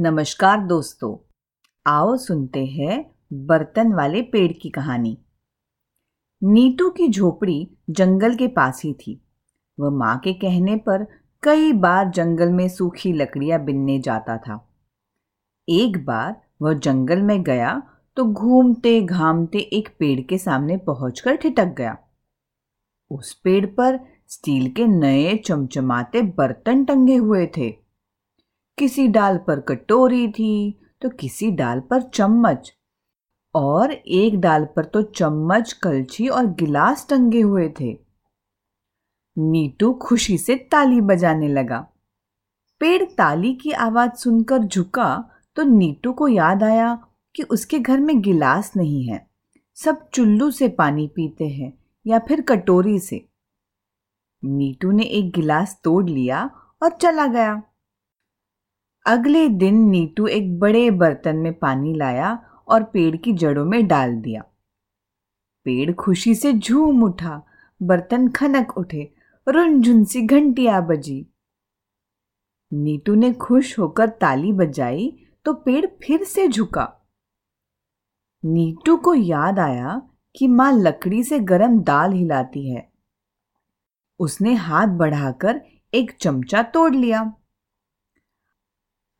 नमस्कार दोस्तों, आओ सुनते हैं बर्तन वाले पेड़ की कहानी। नीटू की झोपड़ी जंगल के पास ही थी। वह माँ के कहने पर कई बार जंगल में सूखी लकड़ियाँ बिनने जाता था। एक बार वह जंगल में गया तो घूमते घामते एक पेड़ के सामने पहुंचकर ठिटक गया। उस पेड़ पर स्टील के नए चमचमाते बर्तन टंगे हुए थे। किसी डाल पर कटोरी थी तो किसी डाल पर चम्मच। और एक डाल पर तो चम्मच, कलछी और गिलास टंगे हुए थे। नीटू खुशी से ताली बजाने लगा। पेड़ ताली की आवाज़ सुनकर झुका तो नीटू को याद आया कि उसके घर में गिलास नहीं है। सब चुल्लू से पानी पीते हैं, या फिर कटोरी से। नीटू ने एक गिलास तोड़ लिया और चला गया। अगले दिन नीटू एक बड़े बर्तन में पानी लाया और पेड़ की जड़ों में डाल दिया। पेड़ खुशी से झूम उठा, बर्तन खनक उठे रुनझुन सी घंटिया बजी। नीटू ने खुश होकर ताली बजाई तो पेड़ फिर से झुका। नीटू को याद आया कि माँ लकड़ी से गरम दाल हिलाती है। उसने हाथ बढ़ाकर एक चमचा तोड़ लिया।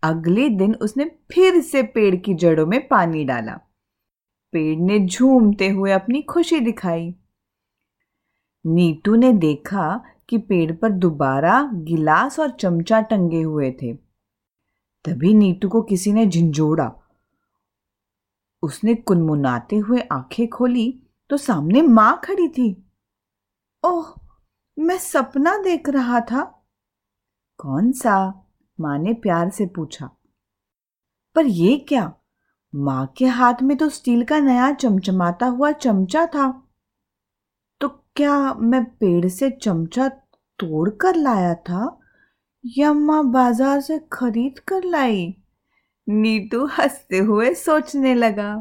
अगले दिन उसने फिर से पेड़ की जड़ों में पानी डाला। पेड़ ने झूमते हुए अपनी खुशी दिखाई। नीतू ने देखा कि पेड़ पर दोबारा गिलास और चमचा टंगे हुए थे। तभी नीतू को किसी ने झिंझोड़ा। उसने कुनमुनाते हुए आँखें खोली तो सामने माँ खड़ी थी। ओह, मैं सपना देख रहा था। कौन सा? माँ ने प्यार से पूछा, पर ये क्या? माँ के हाथ में तो स्टील का नया चमचमाता हुआ चमचा था। तो क्या मैं पेड़ से चमचा तोड़ कर लाया था या माँ बाज़ार से खरीद कर लाई? नीतू हँसते हुए सोचने लगा।